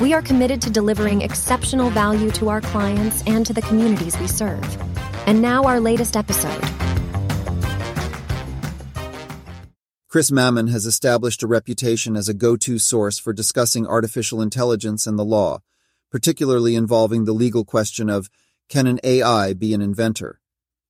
we are committed to delivering exceptional value to our clients and to the communities we serve. And now, our latest episode. Chris Mammen has established a reputation as a go to source for discussing artificial intelligence and the law, particularly involving the legal question of can an AI be an inventor?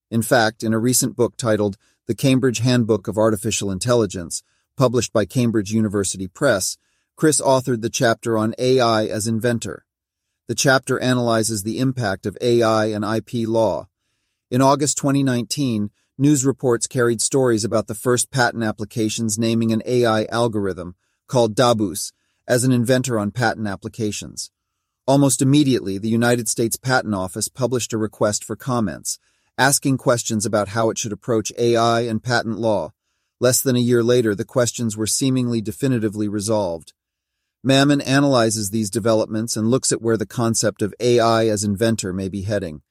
In fact, in a recent book titled The Cambridge Handbook of Artificial Intelligence, published by Cambridge University Press, Chris authored the chapter on AI as inventor. The chapter analyzes the impact of AI and IP law. In August 2019, news reports carried stories about the first patent applications naming an AI algorithm, called Dabus, as an inventor on patent applications. Almost immediately, the United States Patent Office published a request for comments, asking questions about how it should approach AI and patent law. Less than a year later, the questions were seemingly definitively resolved. Mammen analyzes these developments and looks at where the concept of AI as inventor may be heading.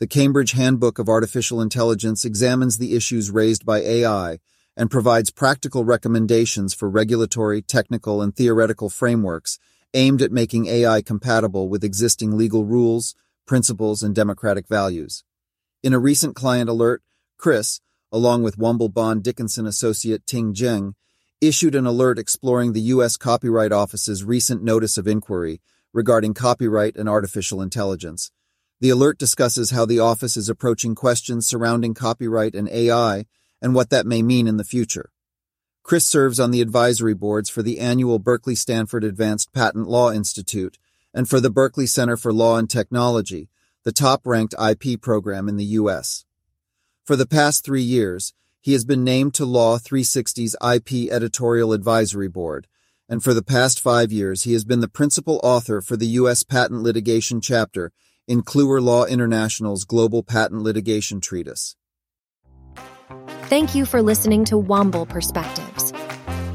The Cambridge Handbook of Artificial Intelligence examines the issues raised by AI and provides practical recommendations for regulatory, technical, and theoretical frameworks aimed at making AI compatible with existing legal rules, principles, and democratic values. In a recent client alert, Chris, along with Womble Bond Dickinson associate Ting Zheng, issued an alert exploring the U.S. Copyright Office's recent notice of inquiry regarding copyright and artificial intelligence. The alert discusses how the office is approaching questions surrounding copyright and AI and what that may mean in the future. Chris serves on the advisory boards for the annual Berkeley Stanford Advanced Patent Law Institute and for the Berkeley Center for Law and Technology, the top ranked IP program in the U.S. For the past three years, he has been named to Law 360's IP Editorial Advisory Board, and for the past five years, he has been the principal author for the U.S. Patent Litigation Chapter in Kluwer Law International's Global Patent Litigation Treatise. Thank you for listening to Womble Perspectives.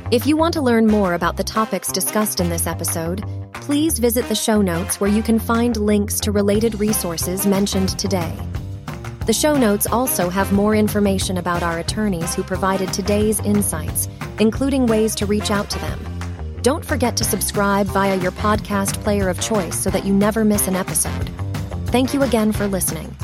If you want to learn more about the topics discussed in this episode, please visit the show notes where you can find links to related resources mentioned today. The show notes also have more information about our attorneys who provided today's insights, including ways to reach out to them. Don't forget to subscribe via your podcast player of choice so that you never miss an episode. Thank you again for listening.